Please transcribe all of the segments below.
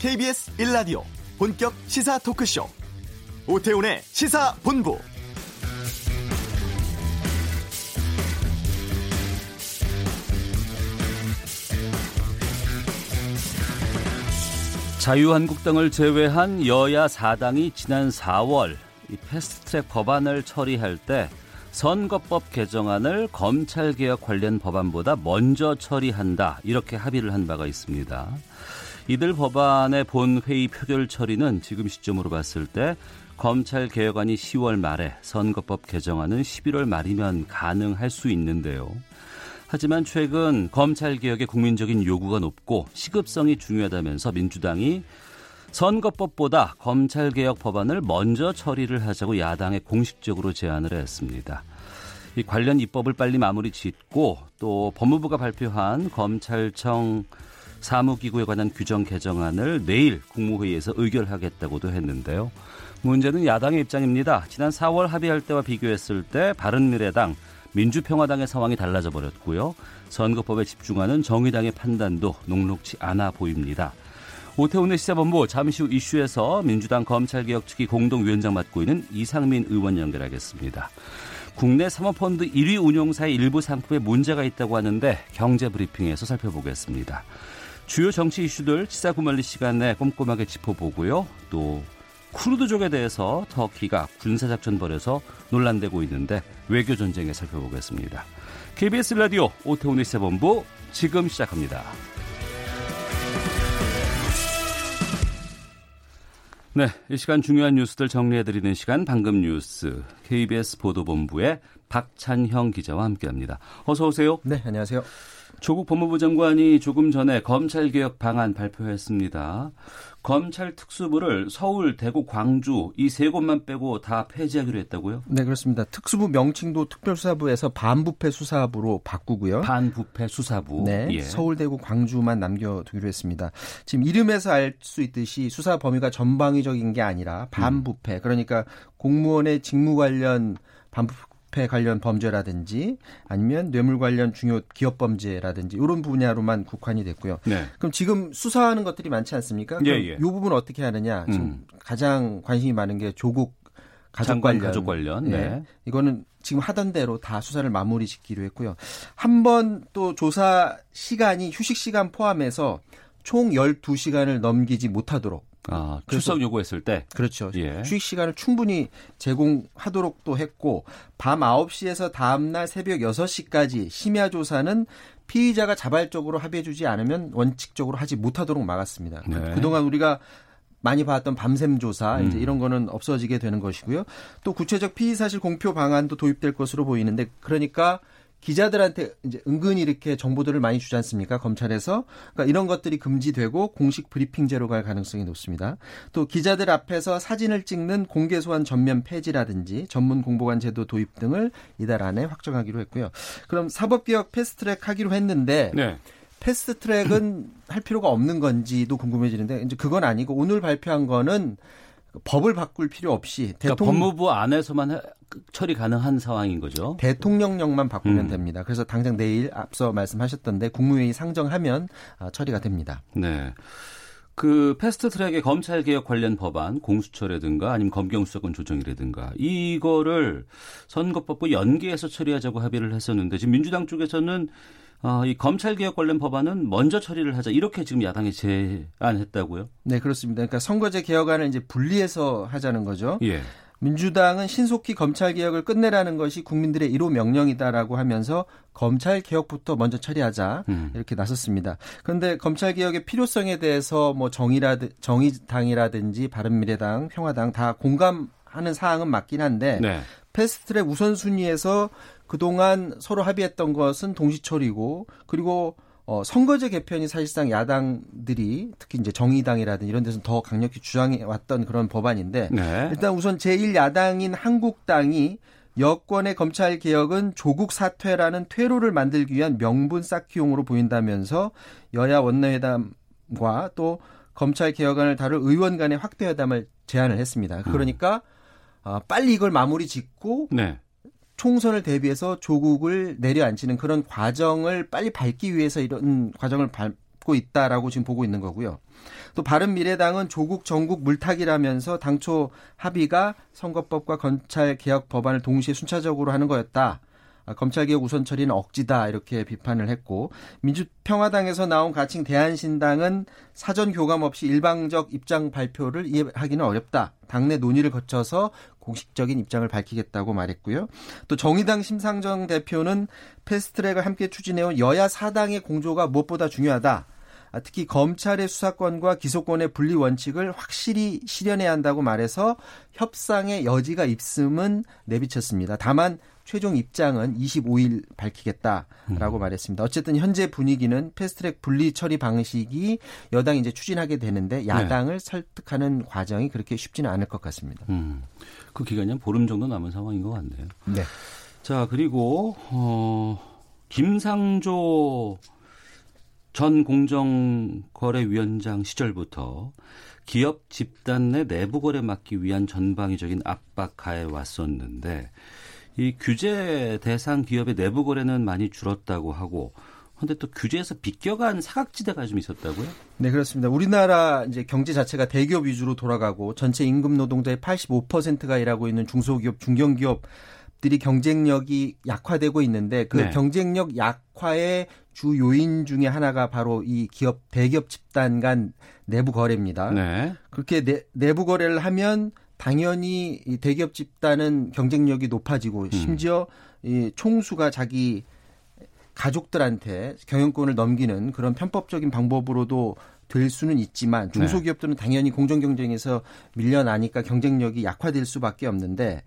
KBS 1라디오 본격 시사 토크쇼. 오태훈의 시사본부. 자유한국당을 제외한 여야 4당이 지난 4월 이 패스트트랙 법안을 처리할 때 선거법 개정안을 검찰개혁 관련 법안보다 먼저 처리한다. 이렇게 합의를 한 바가 있습니다. 이들 법안의 본회의 표결 처리는 지금 시점으로 봤을 때 검찰 개혁안이 10월 말에 선거법 개정안은 11월 말이면 가능할 수 있는데요. 하지만 최근 검찰 개혁의 국민적인 요구가 높고 시급성이 중요하다면서 민주당이 선거법보다 검찰 개혁 법안을 먼저 처리를 하자고 야당에 공식적으로 제안을 했습니다. 이 관련 입법을 빨리 마무리 짓고 또 법무부가 발표한 검찰청 사무기구에 관한 규정 개정안을 내일 국무회의에서 의결하겠다고도 했는데요. 문제는 야당의 입장입니다. 지난 4월 합의할 때와 비교했을 때 바른미래당, 민주평화당의 상황이 달라져 버렸고요. 선거법에 집중하는 정의당의 판단도 녹록치 않아 보입니다. 오태훈의 시사본부 잠시 후 이슈에서 민주당 검찰개혁 측이 공동위원장 맡고 있는 이상민 의원 연결하겠습니다. 국내 사모펀드 1위 운용사의 일부 상품에 문제가 있다고 하는데 경제브리핑에서 살펴보겠습니다. 주요 정치 이슈들 시사구말리 시간에 꼼꼼하게 짚어보고요. 또 쿠르드족에 대해서 터키가 군사작전 벌여서 논란되고 있는데 외교 전쟁에 살펴보겠습니다. KBS 라디오 오태훈의 시사본부 지금 시작합니다. 네, 이 시간 중요한 뉴스들 정리해드리는 시간 방금 뉴스 KBS 보도본부의 박찬형 기자와 함께합니다. 어서 오세요. 네, 안녕하세요. 조국 법무부 장관이 조금 전에 검찰 개혁 방안 발표했습니다. 검찰 특수부를 서울, 대구, 광주 이 세 곳만 빼고 다 폐지하기로 했다고요? 네, 그렇습니다. 특수부 명칭도 특별수사부에서 반부패 수사부로 바꾸고요. 반부패 수사부. 네, 예. 서울, 대구, 광주만 남겨두기로 했습니다. 지금 이름에서 알 수 있듯이 수사 범위가 전방위적인 게 아니라 반부패. 음. 그러니까 공무원의 직무 관련 반부패 부패 관련 범죄라든지 아니면 뇌물 관련 중요 기업 범죄라든지 이런 분야로만 국한이 됐고요. 네. 그럼 지금 수사하는 것들이 많지 않습니까? 예, 예. 이 부분 어떻게 하느냐? 지금 음. 가장 관심이 많은 게 조국 가족 관련. 가족 관련. 네. 네. 이거는 지금 하던 대로 다 수사를 마무리 짓기로 했고요. 한 번 또 조사 시간이 휴식 시간 포함해서 총 12시간을 넘기지 못하도록 아, 출석 요구했을 때? 그렇죠. 예. 휴식 시간을 충분히 제공하도록 또 했고, 밤 9시에서 다음 날 새벽 6시까지 심야 조사는 피의자가 자발적으로 합의해 주지 않으면 원칙적으로 하지 못하도록 막았습니다. 네. 그동안 우리가 많이 봤던 밤샘 조사 음. 이제 이런 거는 없어지게 되는 것이고요. 또 구체적 피의 사실 공표 방안도 도입될 것으로 보이는데 그러니까 기자들한테 이제 은근히 이렇게 정보들을 많이 주지 않습니까? 검찰에서. 그러니까 이런 것들이 금지되고 공식 브리핑제로 갈 가능성이 높습니다. 또 기자들 앞에서 사진을 찍는 공개 소환 전면 폐지라든지 전문 공보관 제도 도입 등을 이달 안에 확정하기로 했고요. 그럼 사법개혁 패스트트랙 하기로 했는데 네. 패스트트랙은 할 필요가 없는 건지도 궁금해지는데 이제 그건 아니고 오늘 발표한 거는 법을 바꿀 필요 없이 그러니까 대통령 법무부 안에서만 처리 가능한 상황인 거죠. 대통령령만 바꾸면 음. 됩니다. 그래서 당장 내일 앞서 말씀하셨던데 국무회의 상정하면 아, 처리가 됩니다. 네. 그 패스트 트랙의 검찰 개혁 관련 법안 공수처라든가 아니면 검경 수사권 조정이라든가 이거를 선거법과 연계해서 처리하자고 합의를 했었는데 지금 민주당 쪽에서는 어, 이 검찰 개혁 관련 법안은 먼저 처리를 하자 이렇게 지금 야당이 제안했다고요? 네 그렇습니다. 그러니까 선거제 개혁안을 이제 분리해서 하자는 거죠. 예. 민주당은 신속히 검찰 개혁을 끝내라는 것이 국민들의 1호 명령이다라고 하면서 검찰 개혁부터 먼저 처리하자 음. 이렇게 나섰습니다. 그런데 검찰 개혁의 필요성에 대해서 뭐 정의라든 정의당이라든지 바른미래당, 평화당 다 공감하는 사항은 맞긴 한데 네. 패스트트랙 우선순위에서 그동안 서로 합의했던 것은 동시 처리고 그리고 어, 선거제 개편이 사실상 야당들이 특히 이제 정의당이라든 이런 데서 더 강력히 주장해 왔던 그런 법안인데 네. 일단 우선 제1야당인 한국당이 여권의 검찰 개혁은 조국 사퇴라는 퇴로를 만들기 위한 명분 쌓기용으로 보인다면서 여야 원내회담과 또 검찰 개혁안을 다룰 의원 간의 확대 회담을 제안을 했습니다. 그러니까 어, 빨리 이걸 마무리 짓고 네. 총선을 대비해서 조국을 내려앉히는 그런 과정을 빨리 밟기 위해서 이런 과정을 발, 잡고 있다라고 지금 보고 있는 거고요. 또 바른 미래당은 조국 전국 물타기라면서 당초 합의가 선거법과 검찰 개혁 법안을 동시에 순차적으로 하는 거였다. 아, 검찰개혁 우선 처리는 억지다 이렇게 비판을 했고 민주평화당에서 나온 가칭 대한신당은 사전 교감 없이 일방적 입장 발표를 이해하기는 어렵다. 당내 논의를 거쳐서 공식적인 입장을 밝히겠다고 말했고요. 또 정의당 심상정 대표는 패스트트랙을 함께 추진해온 여야 사당의 공조가 무엇보다 중요하다. 아, 특히 검찰의 수사권과 기소권의 분리 원칙을 확실히 실현해야 한다고 말해서 협상의 여지가 있음은 내비쳤습니다. 다만 최종 입장은 25일 밝히겠다라고 음. 말했습니다. 어쨌든 현재 분위기는 패스트트랙 분리 처리 방식이 여당이 이제 추진하게 되는데 야당을 네. 설득하는 과정이 그렇게 쉽지는 않을 것 같습니다. 음. 그 기간이 한 보름 정도 남은 상황인 것 같네요. 네. 자 그리고 어, 김상조 전 공정거래위원장 시절부터 기업 집단 내 내부 거래 막기 위한 전방위적인 압박 가해 왔었는데 이 규제 대상 기업의 내부 거래는 많이 줄었다고 하고 근데 또 규제에서 비껴간 사각지대가 좀 있었다고요? 네, 그렇습니다. 우리나라 이제 경제 자체가 대기업 위주로 돌아가고 전체 임금 노동자의 85%가 일하고 있는 중소기업, 중견기업 들이 경쟁력이 약화되고 있는데 그 네. 경쟁력 약화의 주 요인 중에 하나가 바로 이 기업 대기업 집단 간 내부 거래입니다. 네. 그렇게 내, 내부 거래를 하면 당연히 이 대기업 집단은 경쟁력이 높아지고 음. 심지어 이 총수가 자기 가족들한테 경영권을 넘기는 그런 편법적인 방법으로도 될 수는 있지만 네. 중소기업들은 당연히 공정 경쟁에서 밀려나니까 경쟁력이 약화될 수밖에 없는데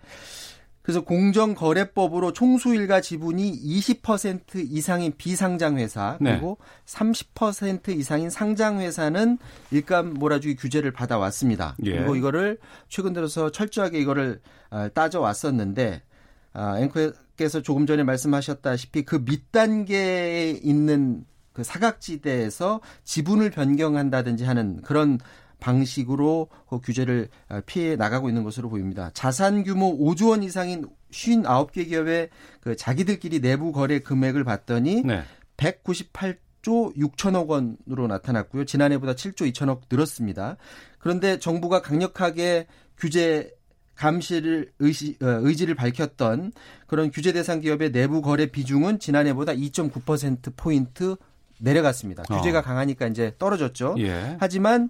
그래서 공정거래법으로 총수일가 지분이 20% 이상인 비상장 회사 네. 그리고 네. 30% 이상인 상장 회사는 일감 몰아주기 규제를 받아왔습니다. 예. 그리고 이거를 최근 들어서 철저하게 이거를 아, 따져왔었는데 아, 앵커께서 조금 전에 말씀하셨다시피 그 밑단계에 있는 그 사각지대에서 지분을 변경한다든지 하는 그런 방식으로 그 규제를 아, 피해 나가고 있는 것으로 보입니다. 자산 규모 5조 원 이상인 59개 기업의 그 자기들끼리 내부 거래 금액을 봤더니 네. 198조 6천억 원으로 나타났고요. 지난해보다 7조 2천억 늘었습니다. 그런데 정부가 강력하게 규제 감시를 의지, 어, 의지를 밝혔던 그런 규제 대상 기업의 내부 거래 비중은 지난해보다 2.9% 포인트 내려갔습니다. 규제가 어. 강하니까 이제 떨어졌죠. 예. 하지만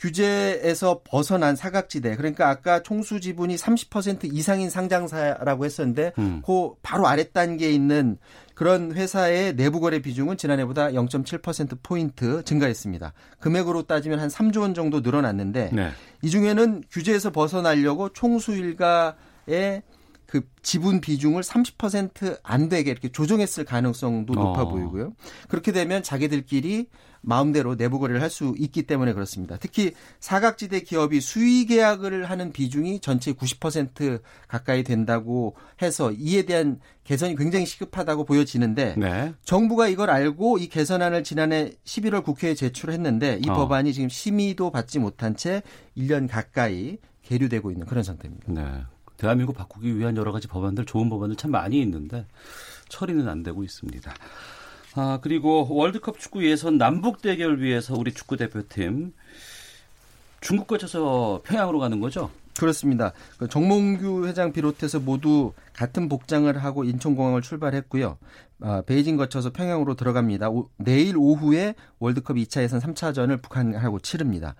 규제에서 벗어난 사각지대 그러니까 아까 총수 지분이 30% 이상인 상장사라고 했었는데 음. 그 바로 아래 단계에 있는 그런 회사의 내부 거래 비중은 지난해보다 0.7% 포인트 증가했습니다. 금액으로 따지면 한 3조 원 정도 늘어났는데 네. 이 중에는 규제에서 벗어나려고 총수 일가의 그 지분 비중을 30%안 되게 이렇게 조정했을 가능성도 높아 어. 보이고요. 그렇게 되면 자기들끼리 마음대로 내부 거래를 할 수 있기 때문에 그렇습니다. 특히 사각지대 기업이 수의 계약을 하는 비중이 전체 90% 가까이 된다고 해서 이에 대한 개선이 굉장히 시급하다고 보여지는데 네. 정부가 이걸 알고 이 개선안을 지난해 11월 국회에 제출했는데 이 어. 법안이 지금 심의도 받지 못한 채 1년 가까이 계류되고 있는 그런 상태입니다. 네. 대한민국 바꾸기 위한 여러 가지 법안들 좋은 법안들 참 많이 있는데 처리는 안 되고 있습니다. 아, 그리고 월드컵 축구 예선 남북 대결 위해서 우리 축구 대표팀 중국 거쳐서 평양으로 가는 거죠? 그렇습니다. 그 정몽규 회장 비롯해서 모두 같은 복장을 하고 인천공항을 출발했고요. 아, 베이징 거쳐서 평양으로 들어갑니다. 오, 내일 오후에 월드컵 2차 예선 3차전을 북한하고 치릅니다.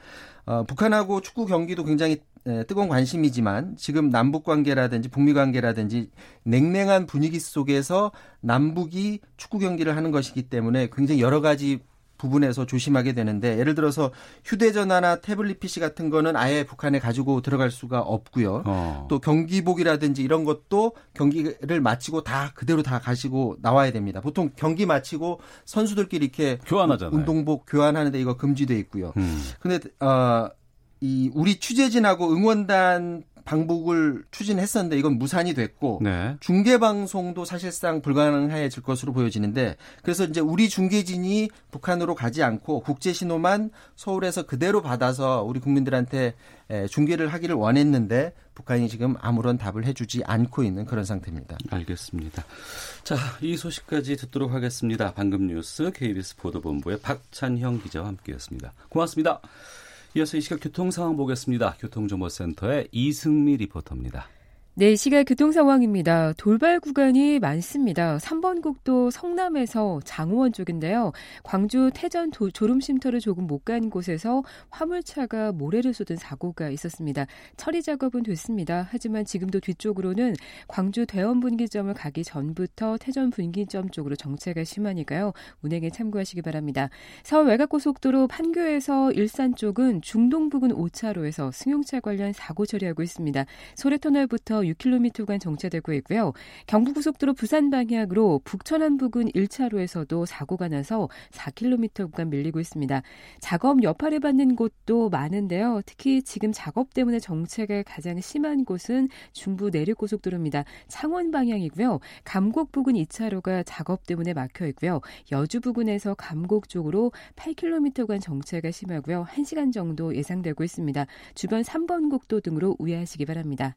어, 북한하고 축구 경기도 굉장히 에, 뜨거운 관심이지만 지금 남북 관계라든지 북미 관계라든지 냉랭한 분위기 속에서 남북이 축구 경기를 하는 것이기 때문에 굉장히 여러 가지 부분에서 조심하게 되는데 예를 들어서 휴대전화나 태블릿 PC 같은 거는 아예 북한에 가지고 들어갈 수가 없고요. 어. 또 경기복이라든지 이런 것도 경기를 마치고 다 그대로 다 가시고 나와야 됩니다. 보통 경기 마치고 선수들끼리 이렇게 교환하잖아요. 운동복 교환하는데 이거 금지돼 있고요. 음. 근데 어, 이 우리 취재진하고 응원단 방북을 추진했었는데 이건 무산이 됐고 네. 중계 방송도 사실상 불가능해질 것으로 보여지는데 그래서 이제 우리 중계진이 북한으로 가지 않고 국제 신호만 서울에서 그대로 받아서 우리 국민들한테 중계를 하기를 원했는데 북한이 지금 아무런 답을 해주지 않고 있는 그런 상태입니다. 알겠습니다. 자, 이 소식까지 듣도록 하겠습니다. 방금 뉴스 KBS 보도본부의 박찬형 기자와 함께했습니다. 고맙습니다. 이어서 이 시각 교통 상황 보겠습니다. 교통정보센터의 이승미 리포터입니다. 네, 시각 교통 상황입니다. 돌발 구간이 많습니다. 3번 국도 성남에서 장호원 쪽인데요. 광주 태전 도, 졸음쉼터를 조금 못 간 곳에서 화물차가 모래를 쏟은 사고가 있었습니다. 처리 작업은 됐습니다. 하지만 지금도 뒤쪽으로는 광주 대원 분기점을 가기 전부터 태전 분기점 쪽으로 정체가 심하니까요. 운행에 참고하시기 바랍니다. 서울 외곽고속도로 판교에서 일산 쪽은 중동 부근 5차로에서 승용차 관련 사고 처리하고 있습니다. 소래터널부터 6km 구간 정체되고 있고요. 경부고속도로 부산 방향으로 북천안 부근 1차로에서도 사고가 나서 4km 구간 밀리고 있습니다. 작업 여파를 받는 곳도 많은데요. 특히 지금 작업 때문에 정체가 가장 심한 곳은 중부 내륙고속도로입니다. 창원 방향이고요. 감곡 부근 2차로가 작업 때문에 막혀 있고요. 여주 부근에서 감곡 쪽으로 8km 구간 정체가 심하고요. 1시간 정도 예상되고 있습니다. 주변 3번 국도 등으로 우회하시기 바랍니다.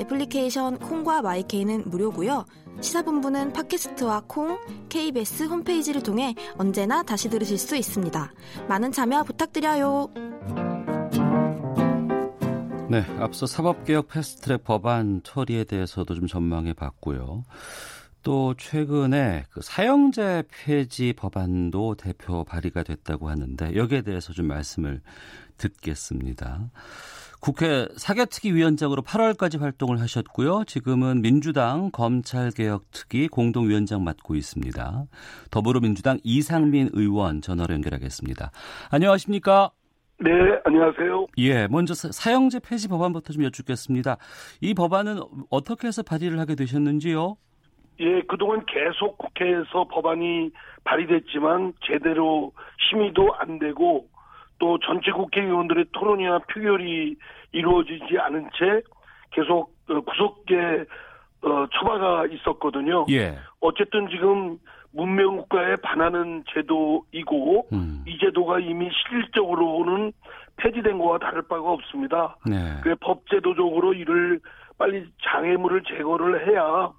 애플리케이션 콩과 마이케이는 무료고요. 시사본부는 팟캐스트와 콩, KBS 홈페이지를 통해 언제나 다시 들으실 수 있습니다. 많은 참여 부탁드려요. 네, 앞서 사법개혁 패스트트랙 법안 처리에 대해서도 좀 전망해 봤고요. 또 최근에 그 사형제 폐지 법안도 대표 발의가 됐다고 하는데 여기에 대해서 좀 말씀을 듣겠습니다. 국회 사개특위 위원장으로 8월까지 활동을 하셨고요. 지금은 민주당 검찰개혁특위 공동위원장 맡고 있습니다. 더불어민주당 이상민 의원 전화로 연결하겠습니다. 안녕하십니까? 네, 안녕하세요. 예, 먼저 사형제 폐지 법안부터 좀 여쭙겠습니다. 이 법안은 어떻게 해서 발의를 하게 되셨는지요? 예, 그동안 계속 국회에서 법안이 발의됐지만 제대로 심의도 안 되고 또 전체 국회의원들의 토론이나 표결이 이루어지지 않은 채 계속 어, 구속계 어, 처바가 있었거든요. 예. 어쨌든 지금 문명국가에 반하는 제도이고 음. 이 제도가 이미 실질적으로는 폐지된 거와 다를 바가 없습니다. 네. 그 법제도적으로 이를 빨리 장애물을 제거를 해야 어,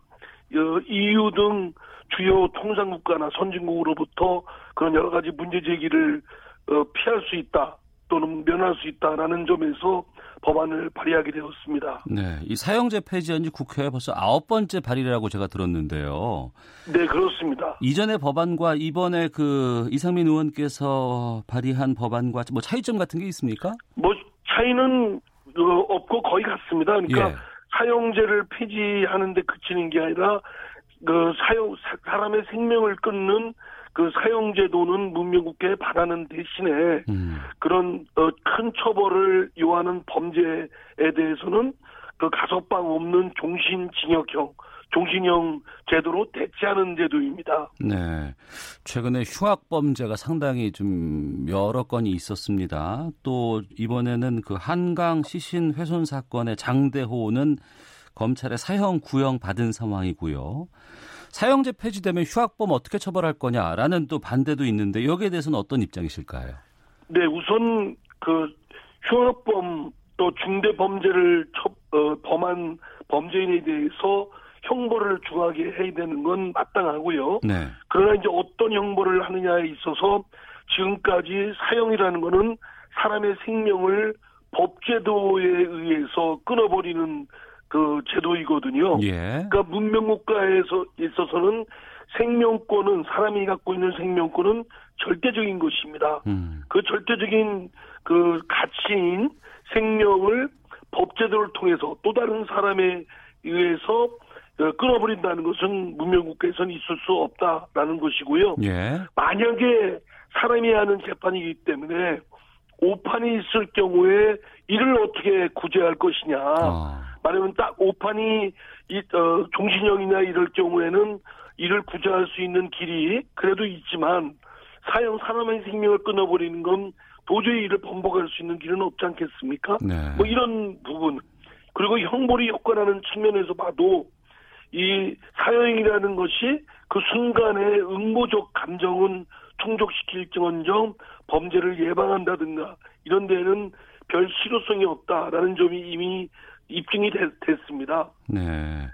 EU 등 주요 통상국가나 선진국으로부터 그런 여러 가지 문제 제기를 어, 피할 수 있다 또는 면할 수 있다라는 점에서 법안을 발의하게 되었습니다. 네, 이 사형제 폐지한 지 국회에 벌써 아홉 번째 발의라고 제가 들었는데요. 네, 그렇습니다. 이전의 법안과 이번에 그 이상민 의원께서 발의한 법안과 뭐 차이점 같은 게 있습니까? 뭐 차이는 어, 없고 거의 같습니다. 그러니까 예. 사형제를 폐지하는데 그치는 게 아니라 그 사형 사람의 생명을 끊는 그 사용제도는 문명국회에 반하는 대신에 음. 그런 어, 큰 처벌을 요하는 범죄에 대해서는 그 가석방 없는 종신징역형 종신형 제도로 대체하는 제도입니다. 네. 최근에 흉악 범죄가 상당히 좀 여러 건이 있었습니다. 또 이번에는 그 한강 시신 훼손 사건의 장대호는 검찰의 사형 구형 받은 상황이고요. 사형제 폐지되면 휴학범 어떻게 처벌할 거냐라는 또 반대도 있는데 여기에 대해서는 어떤 입장이실까요? 네, 우선 그 휴학범 또 중대 범죄를 처, 어, 범한 범죄인에 대해서 형벌을 중하게 해야 되는 건 마땅하고요. 네. 그러나 이제 어떤 형벌을 하느냐에 있어서 지금까지 사형이라는 거는 사람의 생명을 법제도에 의해서 끊어버리는 그 제도이거든요. 예. 그러니까 문명국가에서 있어서는 생명권은 사람이 갖고 있는 생명권은 절대적인 것입니다. 음. 그 절대적인 그 가치인 생명을 법제도를 통해서 또 다른 사람에 의해서 어, 끊어버린다는 것은 문명국가에서는 있을 수 없다라는 것이고요. 예. 만약에 사람이 하는 재판이기 때문에 오판이 있을 경우에 이를 어떻게 구제할 것이냐. 어. 말하면 딱 오판이 이, 어, 종신형이나 이럴 경우에는 이를 구제할 수 있는 길이 그래도 있지만 사형 사람의 생명을 끊어버리는 건 도저히 이를 번복할 수 있는 길은 없지 않겠습니까? 네. 뭐 이런 부분 그리고 형벌이 효과라는 측면에서 봐도 이 사형이라는 것이 그 순간의 응모적 감정은 충족시킬정언정 범죄를 예방한다든가 이런 데는 별 실효성이 없다라는 점이 이미 입증이 됐, 습니다 네.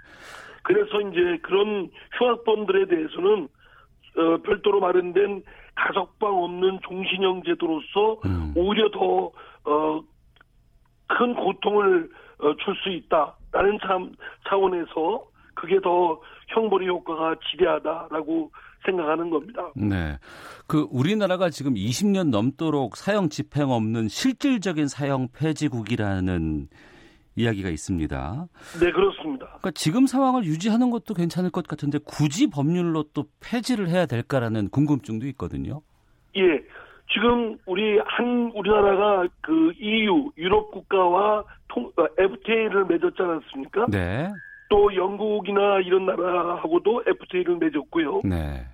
그래서 이제 그런 휴학범들에 대해서는 어, 별도로 마련된 가석방 없는 종신형 제도로서 음. 오히려 더 어, 큰 고통을 어, 줄 수 있다라는 참 차원에서 그게 더 형벌의 효과가 지대하다라고 생각하는 겁니다. 네. 그 우리나라가 지금 20년 넘도록 사형 집행 없는 실질적인 사형 폐지국이라는 이야기가 있습니다. 네, 그렇습니다. 그러니까 지금 상황을 유지하는 것도 괜찮을 것 같은데 굳이 법률로 또 폐지를 해야 될까라는 궁금증도 있거든요. 예. 지금 우리 한 우리나라가 그 EU 유럽 국가와 통, FTA를 어, 맺었지 않았습니까? 네. 또 영국이나 이런 나라하고도 FTA를 맺었고요. 네.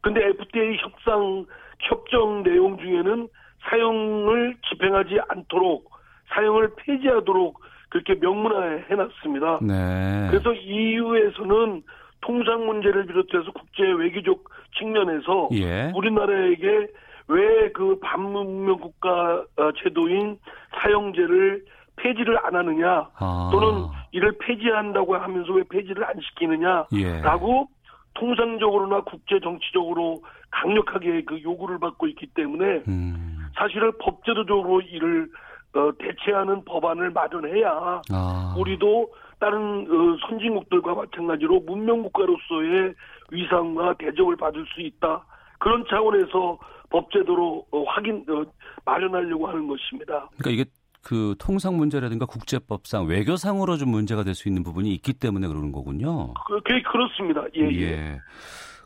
근데 FTA 협상 협정 내용 중에는 사용을 집행하지 않도록 사용을 폐지하도록 그렇게 명문화해 놨습니다. 네. 그래서 EU에서는 통상 문제를 비롯해서 국제 외교적 측면에서 예. 우리나라에게 왜 그 반문명 국가 어, 제도인 사용제를 폐지를 안 하느냐 아. 또는 이를 폐지한다고 하면서 왜 폐지를 안 시키느냐라고 예. 통상적으로나 국제 정치적으로 강력하게 그 요구를 받고 있기 때문에 음. 사실은 법제도적으로 이를 어, 대체하는 법안을 마련해야 아. 우리도 다른 어, 선진국들과 마찬가지로 문명국가로서의 위상과 대접을 받을 수 있다. 그런 차원에서 법제도로 어, 확인 어, 마련하려고 하는 것입니다. 그러니까 이게 그 통상 문제라든가 국제법상 외교상으로 좀 문제가 될 수 있는 부분이 있기 때문에 그러는 거군요. 그, 그 그렇습니다. 예, 예. 예.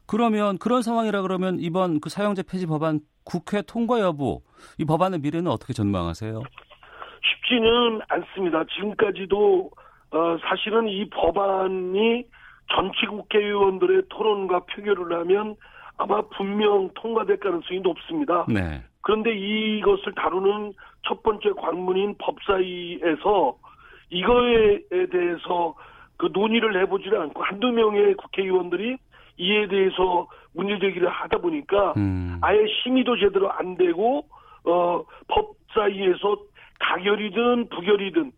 그러면 그런 상황이라 그러면 이번 그 사용제 폐지 법안 국회 통과 여부 이 법안의 미래는 어떻게 전망하세요? 쉽지는 않습니다. 지금까지도 어, 사실은 이 법안이 전체 국회의원들의 토론과 표결을 하면 아마 분명 통과될 가능성이 높습니다. 네. 그런데 이것을 다루는 첫 번째 관문인 법사위에서 이거에 대해서 그 논의를 해보지를 않고 한두 명의 국회의원들이 이에 대해서 문제 제기를 하다 보니까 음. 아예 심의도 제대로 안 되고 어 법사위에서 가결이든 부결이든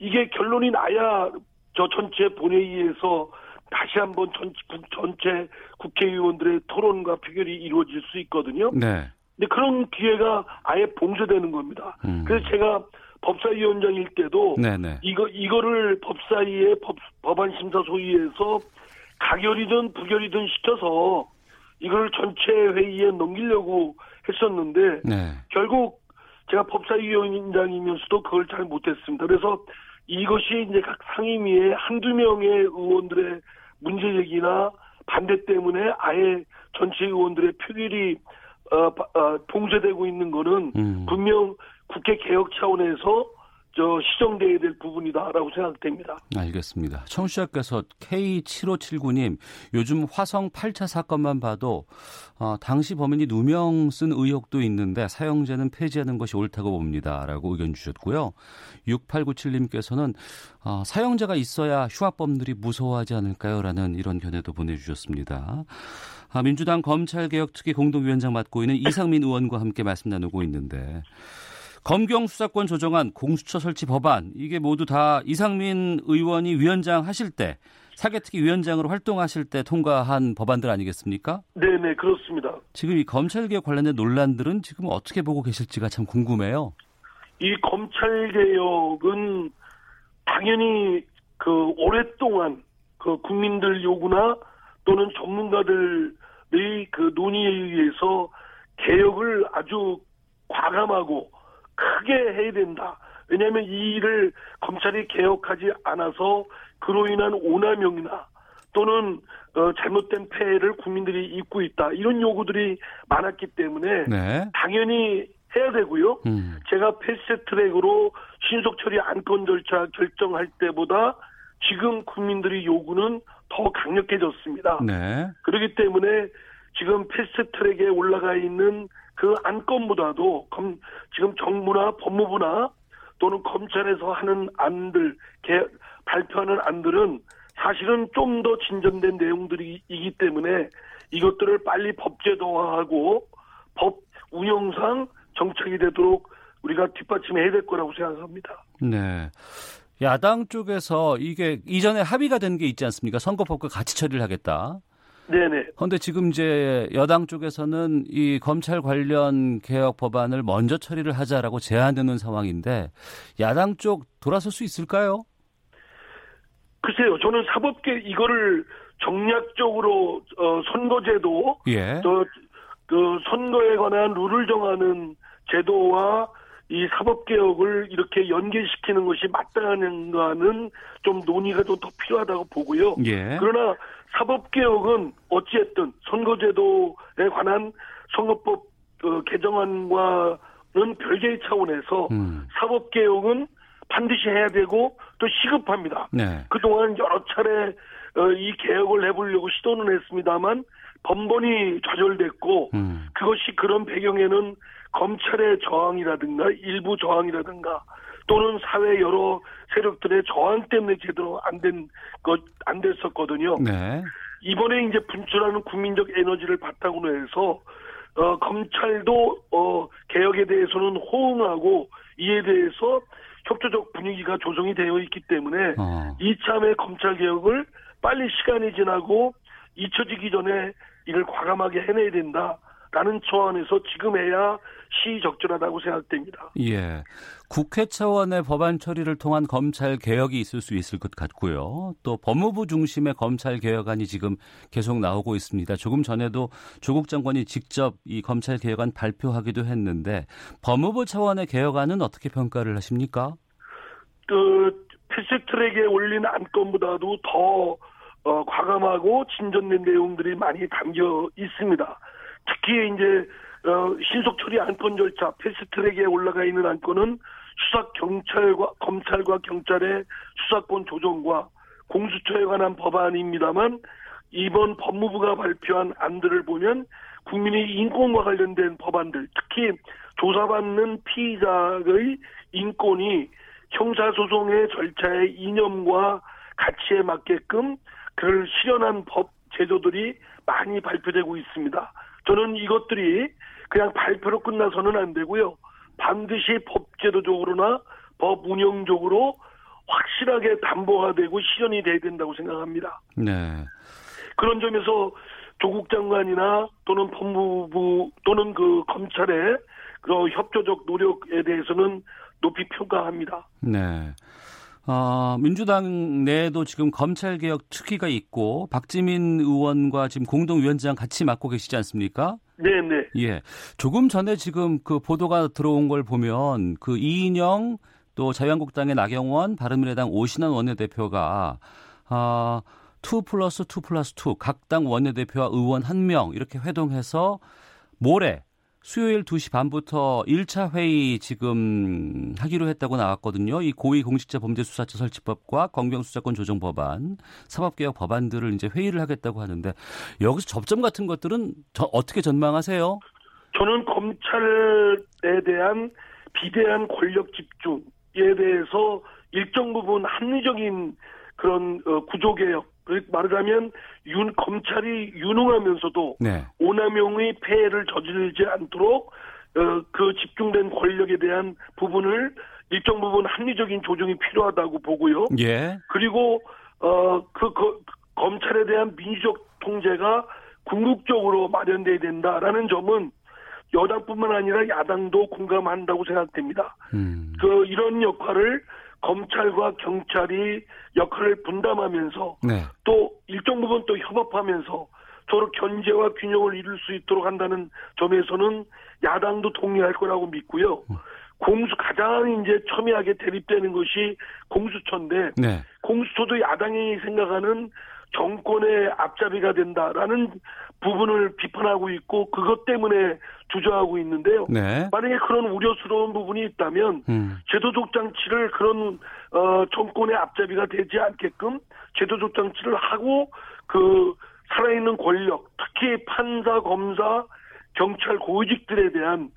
이게 결론이 나야 저 전체 본회의에서 다시 한번 전, 전체 국회의원들의 토론과 표결이 이루어질 수 있거든요. 네. 근데 그런 기회가 아예 봉쇄되는 겁니다. 음. 그래서 제가 법사위원장일 때도 네네. 이거 이거를 법사위의 법, 법안 심사 소위에서 가결이든 부결이든 시켜서 이걸 전체 회의에 넘기려고 했었는데 네. 결국 제가 법사위원장이면서도 그걸 잘 못했습니다. 그래서 이것이 이제 각 상임위에 한두 명의 의원들의 문제 제기나 반대 때문에 아예 전체 의원들의 표결이 어, 어, 봉쇄되고 있는 거는 음. 분명 국회 개혁 차원에서 저 시정돼야 될 부분이다라고 생각됩니다. 알겠습니다. 청취자께서 K7579님 요즘 화성 8차 사건만 봐도 어, 당시 범인이 누명 쓴 의혹도 있는데 사형제는 폐지하는 것이 옳다고 봅니다라고 의견 주셨고요. 6897님께서는 어, 사형제가 있어야 휴학범들이 무서워하지 않을까요?라는 이런 견해도 보내주셨습니다. 아, 민주당 검찰개혁특위 공동위원장 맡고 있는 이상민 의원과 함께 말씀 나누고 있는데 검경 수사권 조정안 공수처 설치 법안 이게 모두 다 이상민 의원이 위원장 하실 때 사개특위 위원장으로 활동하실 때 통과한 법안들 아니겠습니까? 네 네 그렇습니다. 지금 이 검찰개혁 관련된 논란들은 지금 어떻게 보고 계실지가 참 궁금해요. 이 검찰개혁은 당연히 그 오랫동안 그 국민들 요구나 또는 전문가들의 그 논의에 의해서 개혁을 아주 과감하고 크게 해야 된다. 왜냐하면 이 일을 검찰이 개혁하지 않아서 그로 인한 오남용이나 또는 어, 잘못된 폐해를 국민들이 입고 있다 이런 요구들이 많았기 때문에 네. 당연히 해야 되고요. 음. 제가 패스트트랙으로 신속 처리 안건 절차 결정할 때보다 지금 국민들의 요구는 더 강력해졌습니다. 네. 그렇기 때문에 지금 패스트트랙에 올라가 있는 그 안건보다도 검, 지금 정부나 법무부나 또는 검찰에서 하는 안들 개, 발표하는 안들은 사실은 좀 더 진전된 내용들이기 때문에 이것들을 빨리 법제도화하고 법 운영상 정착이 되도록 우리가 뒷받침해야 될 거라고 생각합니다. 네. 야당 쪽에서 이게 이전에 합의가 된 게 있지 않습니까? 선거법과 같이 처리를 하겠다. 네네. 그런데 지금 이제 여당 쪽에서는 이 검찰 관련 개혁 법안을 먼저 처리를 하자라고 제안되는 상황인데 야당 쪽 돌아설 수 있을까요? 글쎄요, 저는 사법계 이거를 정략적으로 어, 선거제도, 예. 또, 그 선거에 관한 룰을 정하는 제도와 이 사법개혁을 이렇게 연계시키는 것이 마땅한가는 좀 논의가 좀 더 필요하다고 보고요. 예. 그러나 사법개혁은 어찌했든 선거제도에 관한 선거법 어, 개정안과는 별개의 차원에서 음. 사법개혁은 반드시 해야 되고 또 시급합니다. 네. 그동안 여러 차례 어, 이 개혁을 해보려고 시도는 했습니다만 번번이 좌절됐고 음. 그것이 그런 배경에는 검찰의 저항이라든가 일부 저항이라든가 또는 사회 여러 세력들의 저항 때문에 제대로 안 된 것 안 됐었거든요. 네. 이번에 이제 분출하는 국민적 에너지를 바탕으로 해서 어, 검찰도 어, 개혁에 대해서는 호응하고 이에 대해서 협조적 분위기가 조성이 되어 있기 때문에 어. 이참에 검찰 개혁을 빨리 시간이 지나고 잊혀지기 전에 이를 과감하게 해내야 된다라는 초안에서 지금 해야 시적절하다고 생각됩니다. 예. 국회 차원의 법안 처리를 통한 검찰 개혁이 있을 수 있을 것 같고요. 또 법무부 중심의 검찰 개혁안이 지금 계속 나오고 있습니다. 조금 전에도 조국 장관이 직접 이 검찰 개혁안 발표하기도 했는데 법무부 차원의 개혁안은 어떻게 평가를 하십니까? 그 패스트트랙에 올린 안건보다도 더 어, 과감하고 진전된 내용들이 많이 담겨 있습니다. 특히 이제 어, 신속 처리 안건 절차 패스트트랙에 올라가 있는 안건은 수사 경찰과 검찰과 경찰의 수사권 조정과 공수처에 관한 법안입니다만 이번 법무부가 발표한 안들을 보면 국민의 인권과 관련된 법안들 특히 조사받는 피의자의 인권이 형사소송의 절차의 이념과 가치에 맞게끔 그를 실현한 법 제도들이 많이 발표되고 있습니다. 저는 이것들이 그냥 발표로 끝나서는 안 되고요. 반드시 법제도적으로나 법 운영적으로 확실하게 담보가 되고 실현이 돼야 된다고 생각합니다. 네. 그런 점에서 조국 장관이나 또는 법무부 또는 그 검찰의 그 협조적 노력에 대해서는 높이 평가합니다. 네. 어, 민주당 내에도 지금 검찰개혁 특위가 있고 박지민 의원과 지금 공동위원장 같이 맡고 계시지 않습니까? 네, 네. 예. 조금 전에 지금 그 보도가 들어온 걸 보면 그 이인영 또 자유한국당의 나경원, 바른미래당 오신환 원내대표가 아, 2 플러스 2 플러스 2 각 당 원내대표와 의원 1명 이렇게 회동해서 모레 수요일 2시 반부터 1차 회의 지금 하기로 했다고 나왔거든요. 이 고위공직자 범죄수사처 설치법과 광병수사권 조정 법안, 사법개혁 법안들을 이제 회의를 하겠다고 하는데 여기서 접점 같은 것들은 어떻게 전망하세요? 저는 검찰에 대한 비대한 권력 집중에 대해서 일정 부분 합리적인 그런 어, 구조 개혁 말하자면 윤 검찰이 유능하면서도 네. 오남용의 폐해를 저지르지 않도록 어, 그 집중된 권력에 대한 부분을 일정 부분 합리적인 조정이 필요하다고 보고요. 예. 그리고 어그 그, 검찰에 대한 민주적 통제가 궁극적으로 마련돼야 된다라는 점은 여당뿐만 아니라 야당도 공감한다고 생각됩니다. 음. 그 이런 역할을 검찰과 경찰이 역할을 분담하면서 네. 또 일정 부분 또 협업하면서 서로 견제와 균형을 이룰 수 있도록 한다는 점에서는 야당도 동의할 거라고 믿고요. 음. 공수 가장 이제 첨예하게 대립되는 것이 공수처인데 네. 공수처도 야당이 생각하는 정권의 앞잡이가 된다라는 부분을 비판하고 있고 그것 때문에 주저하고 있는데요. 네. 만약에 그런 우려스러운 부분이 있다면 음. 제도적 장치를 그런 어, 정권의 앞잡이가 되지 않게끔 제도적 장치를 하고 그 살아있는 권력, 특히 판사, 검사, 경찰 고위직들에 대한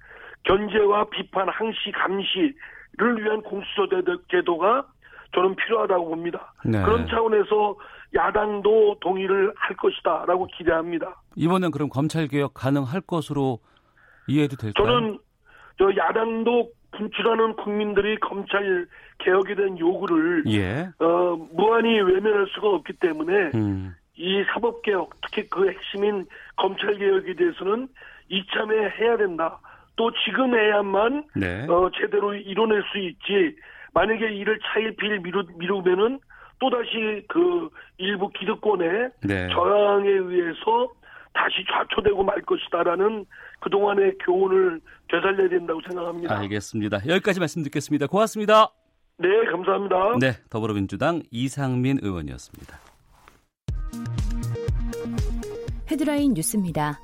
견제와 비판, 항시, 감시를 위한 공수처 제도가 저는 필요하다고 봅니다. 네. 그런 차원에서 야당도 동의를 할 것이다라고 기대합니다. 이번엔 그럼 검찰 개혁 가능할 것으로 이해해도 될까요? 저는 저 야당도 분출하는 국민들이 검찰 개혁에 대한 요구를 예. 어, 무한히 외면할 수가 없기 때문에 음. 이 사법 개혁 특히 그 핵심인 검찰 개혁에 대해서는 이참에 해야 된다. 또 지금 해야만 네. 어, 제대로 이뤄낼 수 있지. 만약에 이를 차일피일 미루, 미루면은 또다시 그 일부 기득권의 네. 저항에 의해서 다시 좌초되고 말 것이다라는 그동안의 교훈을 되살려야 된다고 생각합니다. 알겠습니다. 여기까지 말씀 듣겠습니다. 고맙습니다. 네, 감사합니다. 네, 더불어민주당 이상민 의원이었습니다. 헤드라인 뉴스입니다.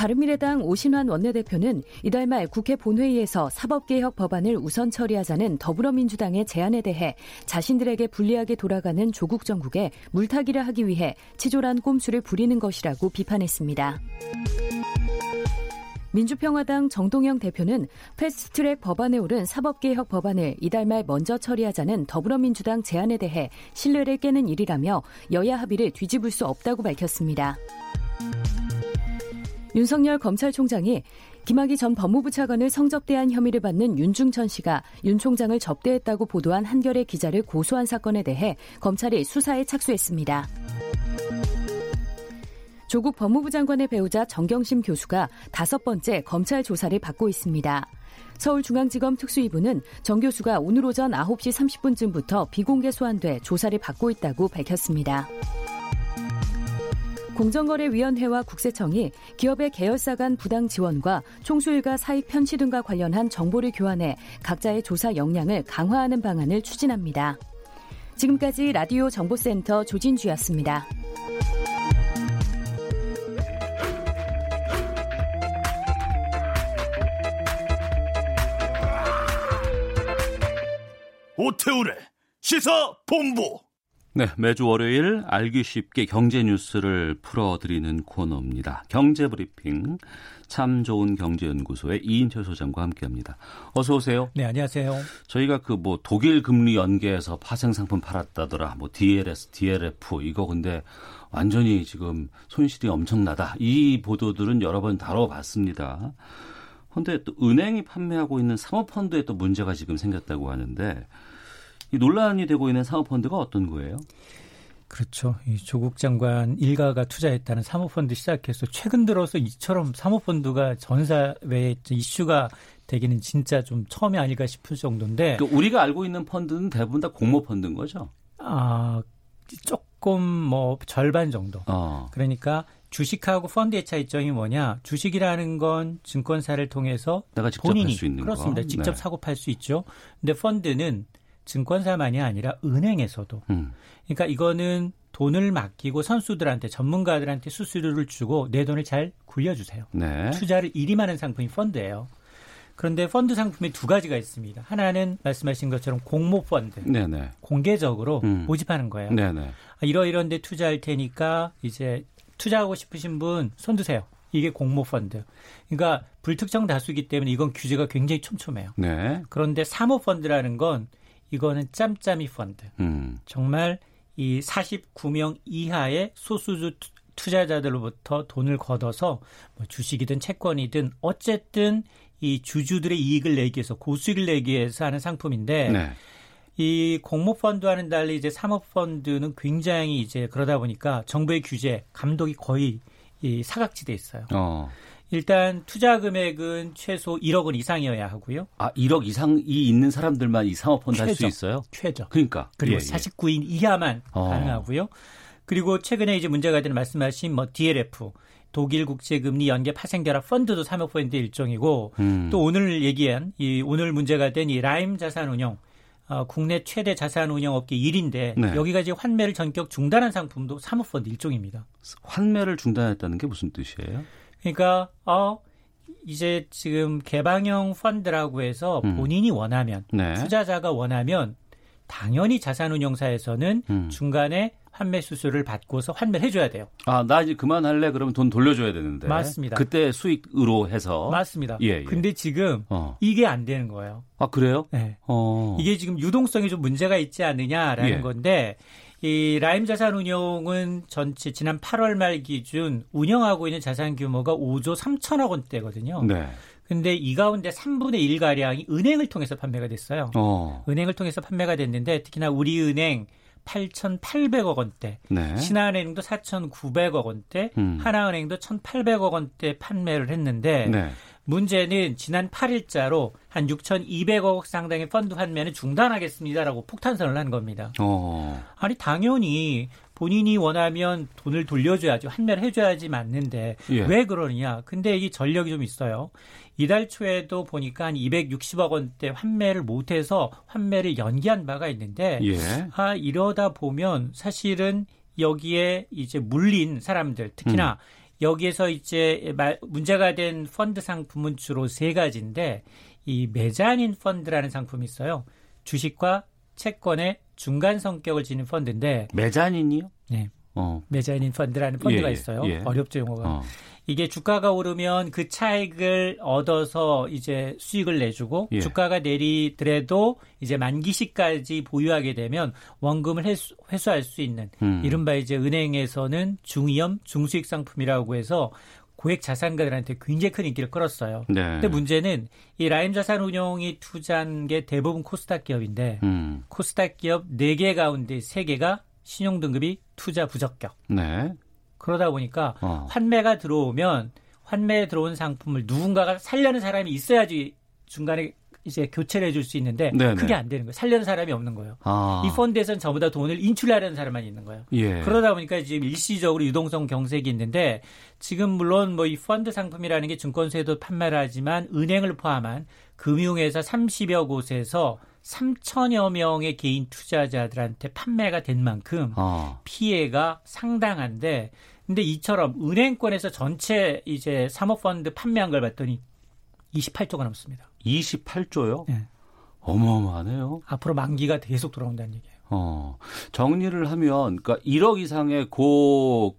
바른미래당 오신환 원내대표는 이달 말 국회 본회의에서 사법개혁 법안을 우선 처리하자는 더불어민주당의 제안에 대해 자신들에게 불리하게 돌아가는 조국 정국에 물타기를 하기 위해 치졸한 꼼수를 부리는 것이라고 비판했습니다. 민주평화당 정동영 대표는 패스트트랙 법안에 오른 사법개혁 법안을 이달 말 먼저 처리하자는 더불어민주당 제안에 대해 신뢰를 깨는 일이라며 여야 합의를 뒤집을 수 없다고 밝혔습니다. 윤석열 검찰총장이 김학의 전 법무부 차관을 성접대한 혐의를 받는 윤중천 씨가 윤 총장을 접대했다고 보도한 한겨레 기자를 고소한 사건에 대해 검찰이 수사에 착수했습니다. 조국 법무부 장관의 배우자 정경심 교수가 다섯 번째 검찰 조사를 받고 있습니다. 서울중앙지검 특수위부는 정 교수가 오늘 오전 9시 30분쯤부터 비공개 소환돼 조사를 받고 있다고 밝혔습니다. 공정거래위원회와 국세청이 기업의 계열사 간 부당 지원과 총수일가 사익 편취 등과 관련한 정보를 교환해 각자의 조사 역량을 강화하는 방안을 추진합니다. 지금까지 라디오 정보센터 조진주였습니다. 오태우래 시사 본부 네, 매주 월요일 알기 쉽게 경제 뉴스를 풀어드리는 코너입니다. 경제 브리핑 참 좋은 경제연구소의 이인철 소장과 함께합니다. 어서 오세요. 네, 안녕하세요. 저희가 그 뭐 독일 금리 연계해서 파생 상품 팔았다더라, 뭐 DLS, DLF 이거 근데 완전히 지금 손실이 엄청나다. 이 보도들은 여러 번 다뤄봤습니다. 그런데 또 은행이 판매하고 있는 사모펀드에 또 문제가 지금 생겼다고 하는데 이 논란이 되고 있는 사모펀드가 어떤 거예요? 그렇죠. 이 조국 장관 일가가 투자했다는 사모펀드 시작해서 최근 들어서 이처럼 사모펀드가 전사회에 이슈가 되기는 진짜 좀 처음이 아닐까 싶을 정도인데. 그러니까 우리가 알고 있는 펀드는 대부분 다 공모 펀드인 거죠? 아, 조금 뭐 절반 정도. 어. 그러니까 주식하고 펀드의 차이점이 뭐냐? 주식이라는 건 증권사를 통해서 내가 직접 본인이 할수 있는 그렇습니다. 거. 직접 네. 사고 팔 수 있죠. 근데 펀드는 증권사만이 아니라 은행에서도. 음. 그러니까 이거는 돈을 맡기고 선수들한테 전문가들한테 수수료를 주고 내 돈을 잘 굴려주세요. 네. 투자를 일임하는 상품이 펀드예요. 그런데 펀드 상품이 두 가지가 있습니다. 하나는 말씀하신 것처럼 공모 펀드, 네네. 공개적으로 음. 모집하는 거예요. 네네. 아, 이러이런데 투자할 테니까 이제 투자하고 싶으신 분 손 드세요. 이게 공모 펀드. 그러니까 불특정 다수기 때문에 이건 규제가 굉장히 촘촘해요. 네. 그런데 사모 펀드라는 건 이거는 짬짬이 펀드. 음. 정말 이 49명 이하의 소수주 투자자들로부터 돈을 걷어서 뭐 주식이든 채권이든 어쨌든 이 주주들의 이익을 내기 위해서 고수익을 내기 위해서 하는 상품인데 네. 이 공모펀드와는 달리 이제 사모펀드는 굉장히 이제 그러다 보니까 정부의 규제 감독이 거의 이 사각지대에 있어요. 어. 일단 투자 금액은 최소 1억 원 이상이어야 하고요. 아, 1억 이상이 있는 사람들만 이 사모펀드 할 수 있어요? 최저. 그러니까. 그리고 예, 49인 예. 이하만 어. 가능하고요. 그리고 최근에 이제 문제가 되는 말씀하신 뭐 DLF 독일 국제금리 연계 파생결합 펀드도 사모펀드 일종이고 음. 또 오늘 얘기한 이 오늘 문제가 된 이 라임 자산운용 어, 국내 최대 자산 운영 업계 1인데 네. 여기가 이제 환매를 전격 중단한 상품도 사모펀드 일종입니다. 환매를 중단했다는 게 무슨 뜻이에요? 그러니까 어 이제 지금 개방형 펀드라고 해서 음. 본인이 원하면 네. 투자자가 원하면 당연히 자산운용사에서는 음. 중간에 환매 수수료를 받고서 환매를 해줘야 돼요. 아, 나 이제 그만할래? 그러면 돈 돌려줘야 되는데. 맞습니다. 그때 수익으로 해서. 맞습니다. 예, 예. 근데 지금 어. 이게 안 되는 거예요. 아, 그래요? 네. 어. 이게 지금 유동성이 좀 문제가 있지 않느냐라는 예. 건데, 이 라임 자산 운용은 전체 지난 8월 말 기준 운영하고 있는 자산 규모가 5조 3천억 원대거든요. 네. 근데 이 가운데 3분의 1 가량이 은행을 통해서 판매가 됐어요. 어. 은행을 통해서 판매가 됐는데 특히나 우리은행 8,800억 원대, 네. 신한은행도 4,900억 원대, 음. 하나은행도 1,800억 원대 판매를 했는데 네. 문제는 지난 8일자로 한 6,200억 상당의 펀드 환매는 중단하겠습니다라고 폭탄선을 한 겁니다. 어. 아니 당연히 본인이 원하면 돈을 돌려줘야지 환매를 해줘야지 맞는데 예. 왜 그러느냐? 근데 이 전력이 좀 있어요. 이달 초에도 보니까 한 260억 원대 환매를 못해서 환매를 연기한 바가 있는데 예. 아 이러다 보면 사실은 여기에 이제 물린 사람들 특히나 음. 여기에서 이제 문제가 된 펀드 상품은 주로 세 가지인데 이 메자닌 펀드라는 상품이 있어요. 주식과 채권의 중간 성격을 지닌 펀드인데 메자닌이요? 네. 어. 메자닌 펀드라는 펀드가 예, 있어요. 예. 어렵죠 용어가. 어. 이게 주가가 오르면 그 차익을 얻어서 이제 수익을 내주고 예. 주가가 내리더라도 이제 만기 시까지 보유하게 되면 원금을 회수, 회수할 수 있는 음. 이른바 이제 은행에서는 중위험 중수익 상품이라고 해서 고액 자산가들한테 굉장히 큰 인기를 끌었어요. 네. 근데 문제는 이 라임 자산 운용이 투자한 게 대부분 코스닥 기업인데 음. 코스닥 기업 4개 가운데 3개가 신용 등급이 투자 부적격. 네. 그러다 보니까 어. 환매가 들어오면 환매에 들어온 상품을 누군가가 살려는 사람이 있어야지 중간에 이제 교체를 해줄 수 있는데 네네. 그게 안 되는 거예요. 살려는 사람이 없는 거예요. 아. 이 펀드에서는 전부 다 돈을 인출하려는 사람만 있는 거예요. 예. 그러다 보니까 지금 일시적으로 유동성 경색이 있는데 지금 물론 뭐 이 펀드 상품이라는 게 증권사에도 판매를 하지만 은행을 포함한 금융회사 30여 곳에서 3천여 명의 개인 투자자들한테 판매가 된 만큼 어. 피해가 상당한데 근데 이처럼 은행권에서 전체 이제 사모펀드 판매한 걸 봤더니 28조가 넘습니다. 28조요? 네. 어마어마하네요. 앞으로 만기가 계속 돌아온다는 얘기예요. 어. 정리를 하면 그러니까 1억 이상의 고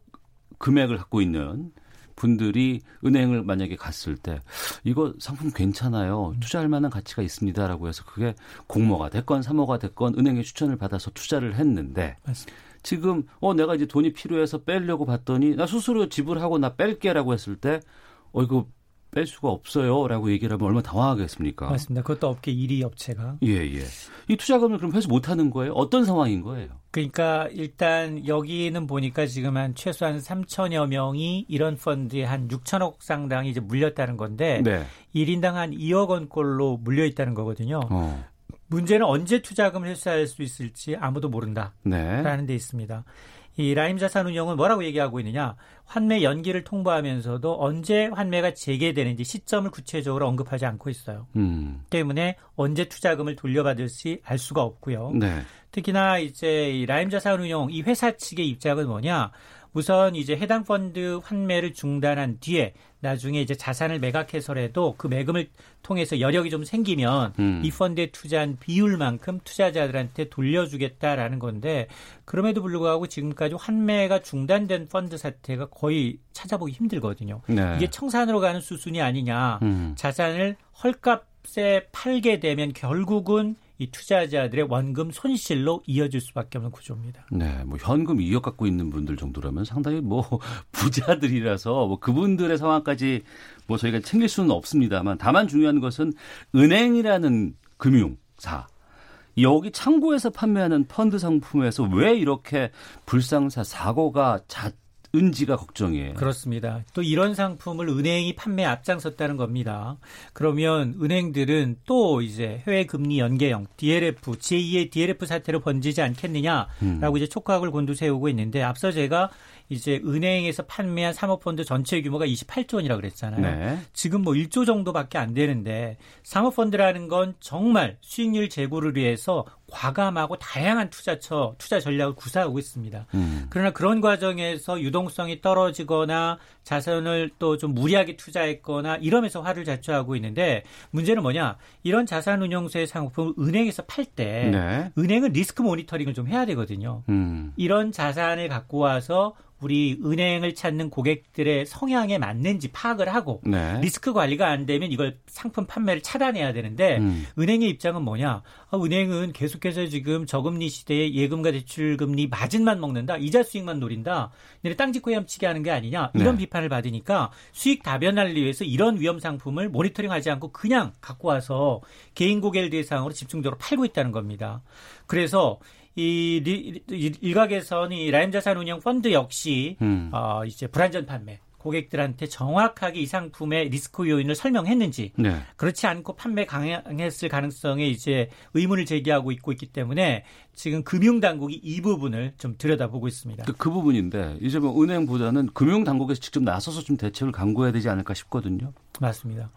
금액을 갖고 있는 분들이 은행을 만약에 갔을 때 이거 상품 괜찮아요. 투자할 만한 가치가 있습니다라고 해서 그게 공모가 됐건 사모가 됐건 은행의 추천을 받아서 투자를 했는데 맞습니다. 지금 어 내가 이제 돈이 필요해서 빼려고 봤더니 나 수수료 지불하고 나 뺄게라고 했을 때 어 이거 뺄 수가 없어요라고 얘기를 하면 얼마나 당황하겠습니까? 맞습니다. 그것도 업계 1위 업체가. 예, 예. 이 투자금을 그럼 회수 못 하는 거예요? 어떤 상황인 거예요? 그러니까 일단 여기는 보니까 지금 한 최소한 3천여 명이 이런 펀드에 한 6천억 상당이 이제 물렸다는 건데 네. 1인당 한 2억 원꼴로 물려 있다는 거거든요. 어. 문제는 언제 투자금을 회수할 수 있을지 아무도 모른다라는 네. 데 있습니다. 이 라임 자산 운용은 뭐라고 얘기하고 있느냐? 환매 연기를 통보하면서도 언제 환매가 재개되는지 시점을 구체적으로 언급하지 않고 있어요. 음. 때문에 언제 투자금을 돌려받을지 알 수가 없고요. 네. 특히나 이제 이 라임 자산 운용 이 회사 측의 입장은 뭐냐? 우선 이제 해당 펀드 환매를 중단한 뒤에 나중에 이제 자산을 매각해서라도 그 매금을 통해서 여력이 좀 생기면 음. 이 펀드에 투자한 비율만큼 투자자들한테 돌려주겠다라는 건데 그럼에도 불구하고 지금까지 환매가 중단된 펀드 사태가 거의 찾아보기 힘들거든요. 네. 이게 청산으로 가는 수순이 아니냐. 음. 자산을 헐값에 팔게 되면 결국은 이 투자자들의 원금 손실로 이어질 수밖에 없는 구조입니다. 네, 뭐 현금 2억 갖고 있는 분들 정도라면 상당히 뭐 부자들이라서 뭐 그분들의 상황까지 뭐 저희가 챙길 수는 없습니다만 다만 중요한 것은 은행이라는 금융사 여기 창고에서 판매하는 펀드 상품에서 왜 이렇게 불상사 사고가 잦 은지가 걱정이에요. 그렇습니다. 또 이런 상품을 은행이 판매 앞장섰다는 겁니다. 그러면 은행들은 또 이제 해외 금리 연계형 DLF 제2의 DLF 사태로 번지지 않겠느냐라고 음. 이제 촉각을 곤두세우고 있는데 앞서 제가 이제 은행에서 판매한 사모펀드 전체 규모가 28조 원이라고 그랬잖아요. 네. 지금 뭐 1조 정도밖에 안 되는데 사모펀드라는 건 정말 수익률 제고를 위해서 과감하고 다양한 투자처, 투자 전략을 구사하고 있습니다. 음. 그러나 그런 과정에서 유동성이 떨어지거나 자산을 또 좀 무리하게 투자했거나 이러면서 화를 자초하고 있는데 문제는 뭐냐? 이런 자산운용소의 상품을 은행에서 팔때 네. 은행은 리스크 모니터링을 좀 해야 되거든요. 음. 이런 자산을 갖고 와서 우리 은행을 찾는 고객들의 성향에 맞는지 파악을 하고 네. 리스크 관리가 안 되면 이걸 상품 판매를 차단해야 되는데 음. 은행의 입장은 뭐냐? 아, 은행은 계속 해서 지금 저금리 시대에 예금과 대출 금리 마진만 먹는다, 이자 수익만 노린다, 땅 짓고 헤엄치게 하는 게 아니냐 이런 네. 비판을 받으니까 수익 다변화를 위해서 이런 위험 상품을 모니터링하지 않고 그냥 갖고 와서 개인 고객을 대상으로 집중적으로 팔고 있다는 겁니다. 그래서 이 일각에서는 이 라임 자산 운용 펀드 역시 음. 어 이제 불안전 판매 고객들한테 정확하게 이 상품의 리스크 요인을 설명했는지 네. 그렇지 않고 판매 강행했을 가능성에 이제 의문을 제기하고 있고 있기 때문에 지금 금융당국이 이 부분을 좀 들여다보고 있습니다. 그, 그 부분인데 이제 뭐 은행보다는 금융당국에서 직접 나서서 좀 대책을 강구해야 되지 않을까 싶거든요. 맞습니다.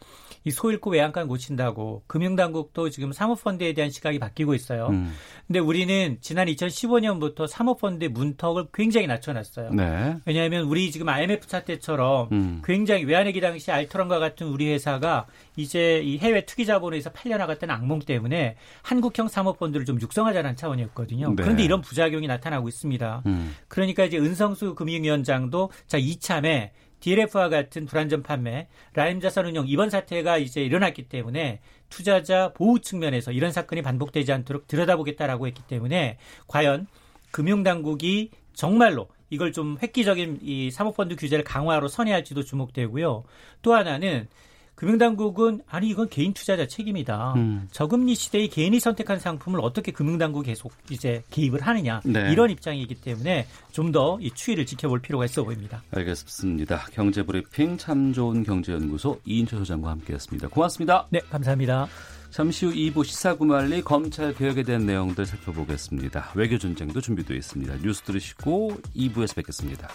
이 소 잃고 외양간 고친다고 금융당국도 지금 사모펀드에 대한 시각이 바뀌고 있어요. 음. 근데 우리는 지난 2015년부터 사모펀드의 문턱을 굉장히 낮춰놨어요. 네. 왜냐하면 우리 지금 IMF 차 때처럼 음. 굉장히 외환위기 당시 알트론과 같은 우리 회사가 이제 이 해외 투기 자본에서 팔려나갔던 악몽 때문에 한국형 사모펀드를 좀 육성하자는 차원이었거든요. 네. 그런데 이런 부작용이 나타나고 있습니다. 음. 그러니까 이제 은성수 금융위원장도 자 이참에 DLF와 같은 불안전 판매, 라임 자산 운용 이번 사태가 이제 일어났기 때문에 투자자 보호 측면에서 이런 사건이 반복되지 않도록 들여다보겠다라고 했기 때문에 과연 금융당국이 정말로 이걸 좀 획기적인 이 사모펀드 규제를 강화로 선회할지도 주목되고요. 또 하나는 금융당국은 아니 이건 개인 투자자 책임이다. 음. 저금리 시대에 개인이 선택한 상품을 어떻게 금융당국이 계속 이제 개입을 하느냐 네. 이런 입장이기 때문에 좀 더 이 추이를 지켜볼 필요가 있어 보입니다. 알겠습니다. 경제브리핑 참 좋은 경제연구소 이인철 소장과 함께했습니다. 고맙습니다. 네, 감사합니다. 잠시 후 2부 시사구말리 검찰 개혁에 대한 내용들 살펴보겠습니다. 외교 전쟁도 준비되어 있습니다. 뉴스 들으시고 2부에서 뵙겠습니다.